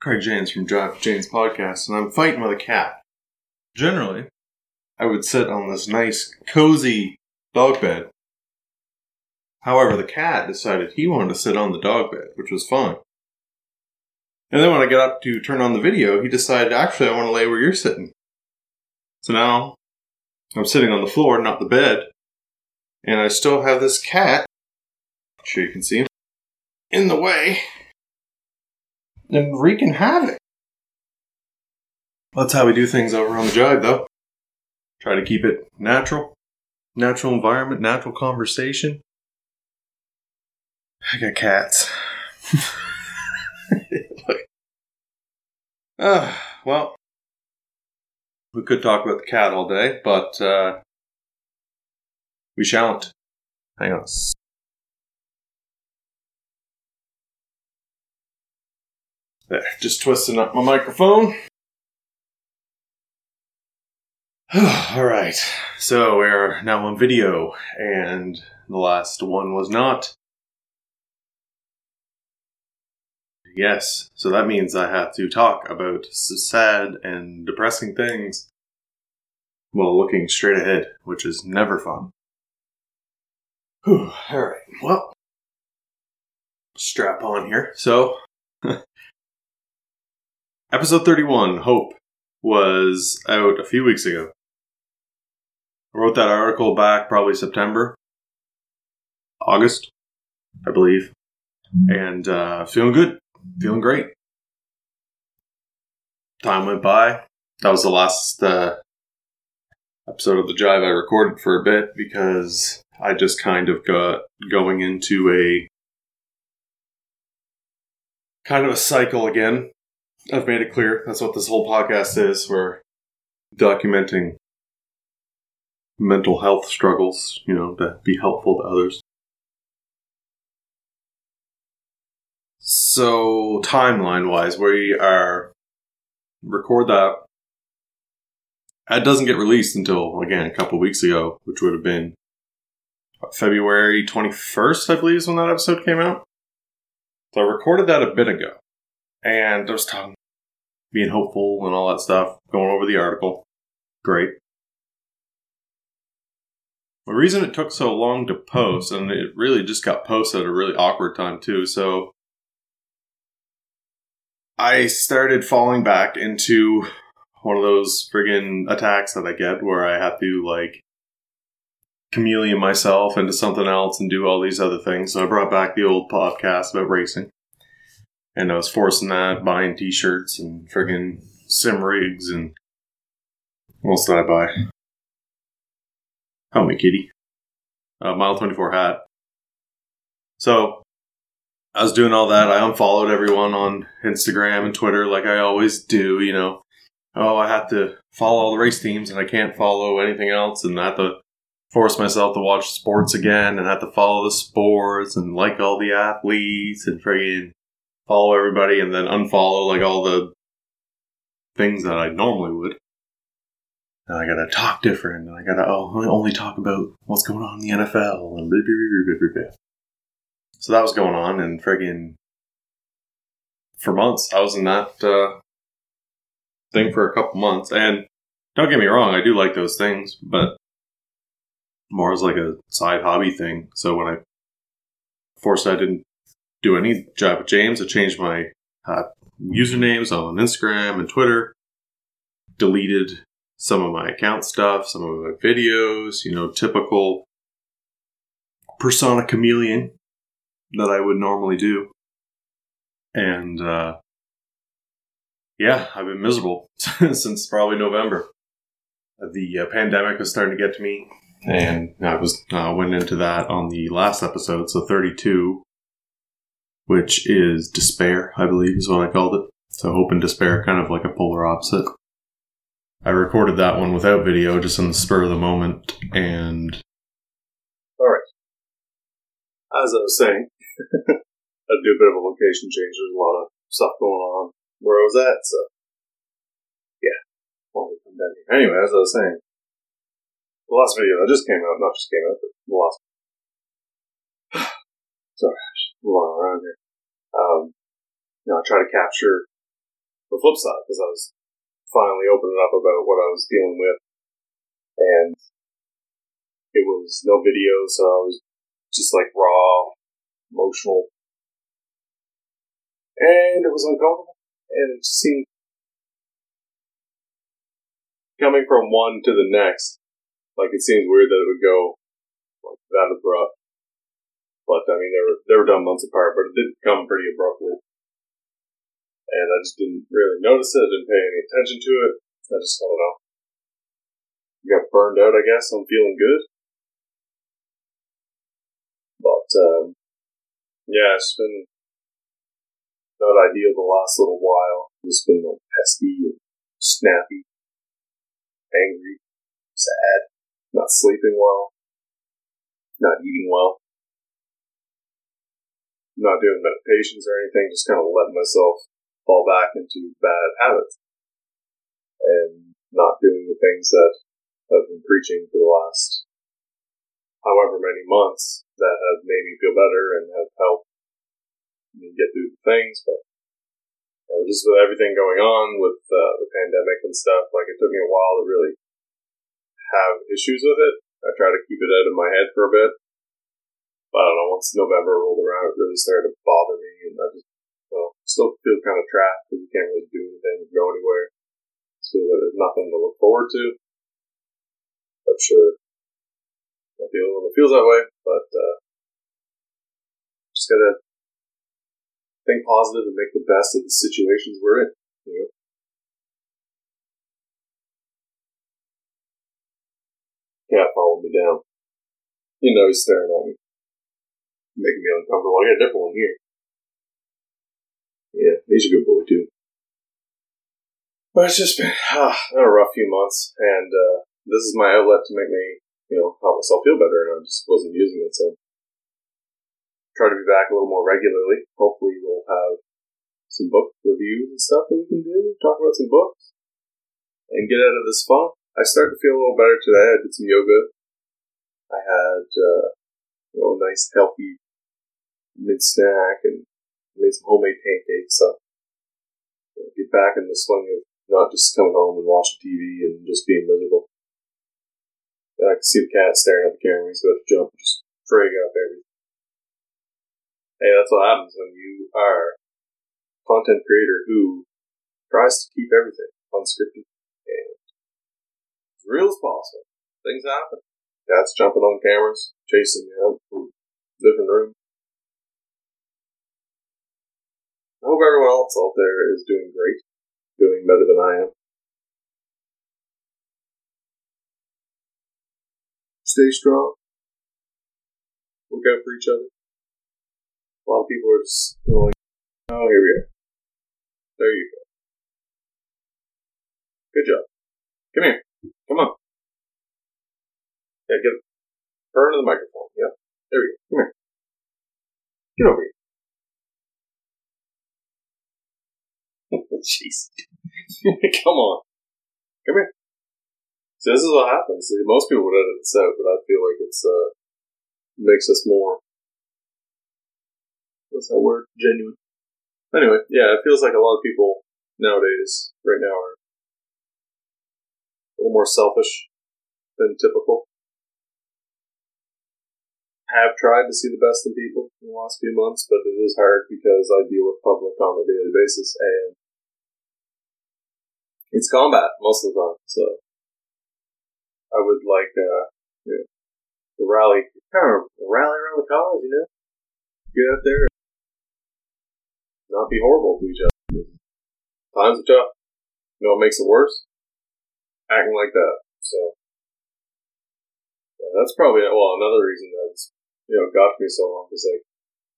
Craig James from Drive James Podcast, and I'm fighting with a cat. Generally, I would sit on this nice, cozy dog bed. However, the cat decided he wanted to sit on the dog bed, which was fine. And then when I got up to turn on the video, he decided, actually, I want to lay where you're sitting. So now I'm sitting on the floor, not the bed, and I still have this cat. I'm sure you can see him in the way and wreaking havoc. That's how we do things over on the Jive, though. Try to keep it natural, natural environment, natural conversation. I got cats. uh, well, we could talk about the cat all day, but uh, we shan't. Hang on. There, just twisting up my microphone. All right, so we're now on video, and the last one was not. Yes, so that means I have to talk about sad and depressing things while looking straight ahead, which is never fun. Whew, all right, well, strap on here. So, episode 31, Hope, was out a few weeks ago. I wrote that article back probably September, August, I believe, and uh, feeling good, feeling great. Time went by. That was the last uh, episode of the Jive I recorded for a bit because I just kind of got going into a kind of a cycle again. I've made it clear that's what this whole podcast is. We're documenting mental health struggles, you know, to be helpful to others. So, timeline wise, we are record that. That doesn't get released until, again, a couple weeks ago, which would have been February 21st, I believe, is when that episode came out. So I recorded that a bit ago. And I was talking, being hopeful and all that stuff, going over the article. Great. The reason it took so long to post, and it really just got posted at a really awkward time too, so I started falling back into one of those friggin' attacks that I get where I have to like chameleon myself into something else and do all these other things. So I brought back the old podcast about racing. And I was forcing that, buying t shirts and friggin' sim rigs and what else did I buy? Help me, kitty. Uh, A Mile 24 hat. So I was doing all that. I unfollowed everyone on Instagram and Twitter like I always do, you know. Oh, I have to follow all the race teams and I can't follow anything else and I have to force myself to watch sports again and have to follow the sports and like all the athletes and friggin' follow everybody and then unfollow like all the things that I normally would. And I gotta talk different and I gotta oh, only talk about what's going on in the NFL and blah, blah, blah, So that was going on and friggin' for months. I was in that uh, thing for a couple months. And don't get me wrong, I do like those things, but more as like a side hobby thing. So when I forced I didn't do any Jive with James, I changed my uh, usernames on Instagram and Twitter, deleted some of my account stuff, some of my videos, you know, typical persona chameleon that I would normally do. And uh, yeah, I've been miserable since probably November. The uh, pandemic was starting to get to me and I was uh, went into that on the last episode, so 32, which is despair, I believe is what I called it. So hope and despair, kind of like a polar opposite. I recorded that one without video, just in the spur of the moment, and all right. As I was saying, I do a bit of a location change. There's a lot of stuff going on where I was at, so yeah. Anyway, as I was saying, the last video that just came out, not just came out, but the last sorry, rolling around here. Um, you know, I try to capture the flip side because I was finally opening up about what I was dealing with, and it was no video, so I was just like raw, emotional, and it was uncomfortable, and it just seemed coming from one to the next, like it seems weird that it would go like that abrupt. But I mean, they were they were done months apart, but it did come pretty abruptly, and I just didn't really notice it. Didn't pay any attention to it. I just I don't know. Got burned out, I guess. I'm feeling good, but um, yeah, it's been not ideal the last little while. Just been like pesky and snappy, angry, sad, not sleeping well, not eating well not doing meditations or anything, just kind of letting myself fall back into bad habits and not doing the things that I've been preaching for the last however many months that have made me feel better and have helped me get through the things. But you know, just with everything going on with uh, the pandemic and stuff, like it took me a while to really have issues with it. I try to keep it out of my head for a bit I don't know, once November rolled around, it really started to bother me, and I just well, still feel kind of trapped because you can't really do anything, go anywhere. It like there's nothing to look forward to. I'm sure the only one that feels that way, but uh, just gotta think positive and make the best of the situations we're in. You know. Cat followed me down. You know he's staring at me making me uncomfortable. I got a different one here. Yeah, he's a good boy too. But it's just been ah, a rough few months, and uh, this is my outlet to make me, you know, help myself feel better, and I just wasn't using it. So, try to be back a little more regularly. Hopefully, we'll have some book reviews and stuff that we can do. Talk about some books and get out of this funk. I started to feel a little better today. I did some yoga. I had, uh, you know, a nice healthy mid snack and made some homemade pancakes. So you know, get back in the swing of not just coming home and watching TV and just being miserable. I can see the cat staring at the camera. He's about to jump, just frag up everything. Hey, that's what happens when you are a content creator who tries to keep everything unscripted and as real as possible. Things happen. Cats jumping on cameras, chasing you out from different rooms. I hope everyone else out there is doing great, doing better than I am. Stay strong. Look out for each other. A lot of people are just like, oh, here we are. There you go. Good job. Come here. Come on. Yeah, get a turn to the microphone. Yeah. There we go. Come here. Get over here. Jeez. Come on. Come here. So this is what happens. See, most people would edit this out, but I feel like it's uh makes us more what's that word? Genuine. Anyway, yeah, it feels like a lot of people nowadays, right now, are a little more selfish than typical. Have tried to see the best in people in the last few months, but it is hard because I deal with public on a daily basis, and it's combat most of the time. So I would like uh, you know, to rally, kind of rally around the college, you know, get out there, and not be horrible to each other. Times are tough. You know what makes it worse? Acting like that. So yeah, that's probably well another reason that's you know got me so long is like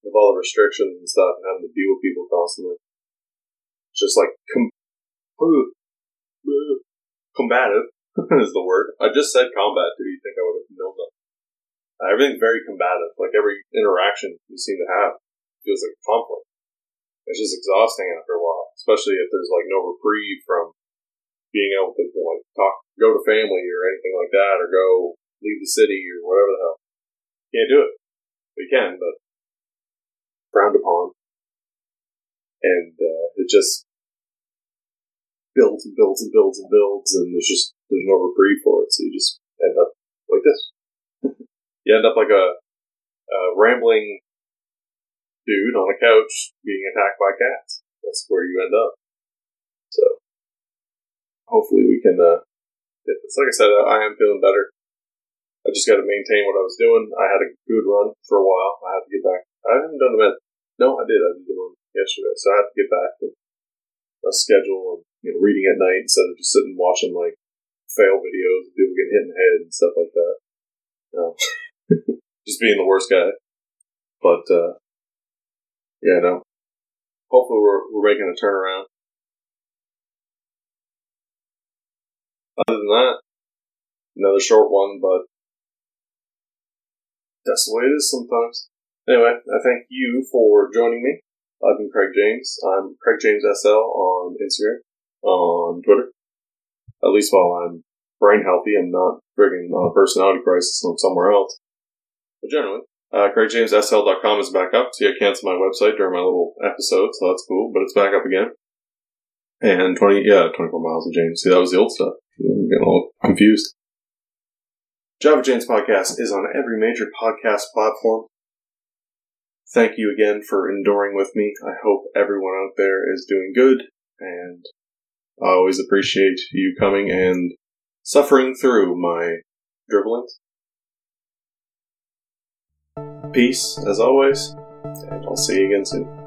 with all the restrictions and stuff and having to deal with people constantly. It's just like com- combative is the word. I just said combat. Do you think I would have known that? Everything's very combative. Like every interaction you seem to have feels like conflict. It's just exhausting after a while, especially if there's like no reprieve from being able to like talk, go to family or anything like that, or go leave the city or whatever the hell. Can't do it. We can, but frowned upon. And uh, it just builds and builds and builds and builds, and there's just there's no reprieve for it. So you just end up like this. you end up like a, a rambling dude on a couch being attacked by cats. That's where you end up. So hopefully we can. Uh, it's like I said, I am feeling better. I just got to maintain what I was doing. I had a good run for a while. I have to get back. I haven't done a minute. No, I did. I did one yesterday, so I have to get back to a schedule and you know, reading at night instead of just sitting watching like fail videos of people getting hit in the head and stuff like that. Just being the worst guy. But uh, yeah, no. Hopefully, we're we're making a turnaround. Other than that, another short one, but that's the way it is sometimes. Anyway, I thank you for joining me. I've been Craig James. I'm Craig James SL on Instagram, on Twitter. At least while I'm brain healthy, I'm not frigging on a personality crisis I'm somewhere else. But generally, uh, CraigJamesSL.com is back up. See, I canceled my website during my little episode, so that's cool, but it's back up again. And 20, yeah, 24 miles of James. See, that was the old stuff. I'm getting all confused. Jive with James Podcast is on every major podcast platform. Thank you again for enduring with me. I hope everyone out there is doing good, and I always appreciate you coming and suffering through my dribblings. Peace, as always, and I'll see you again soon.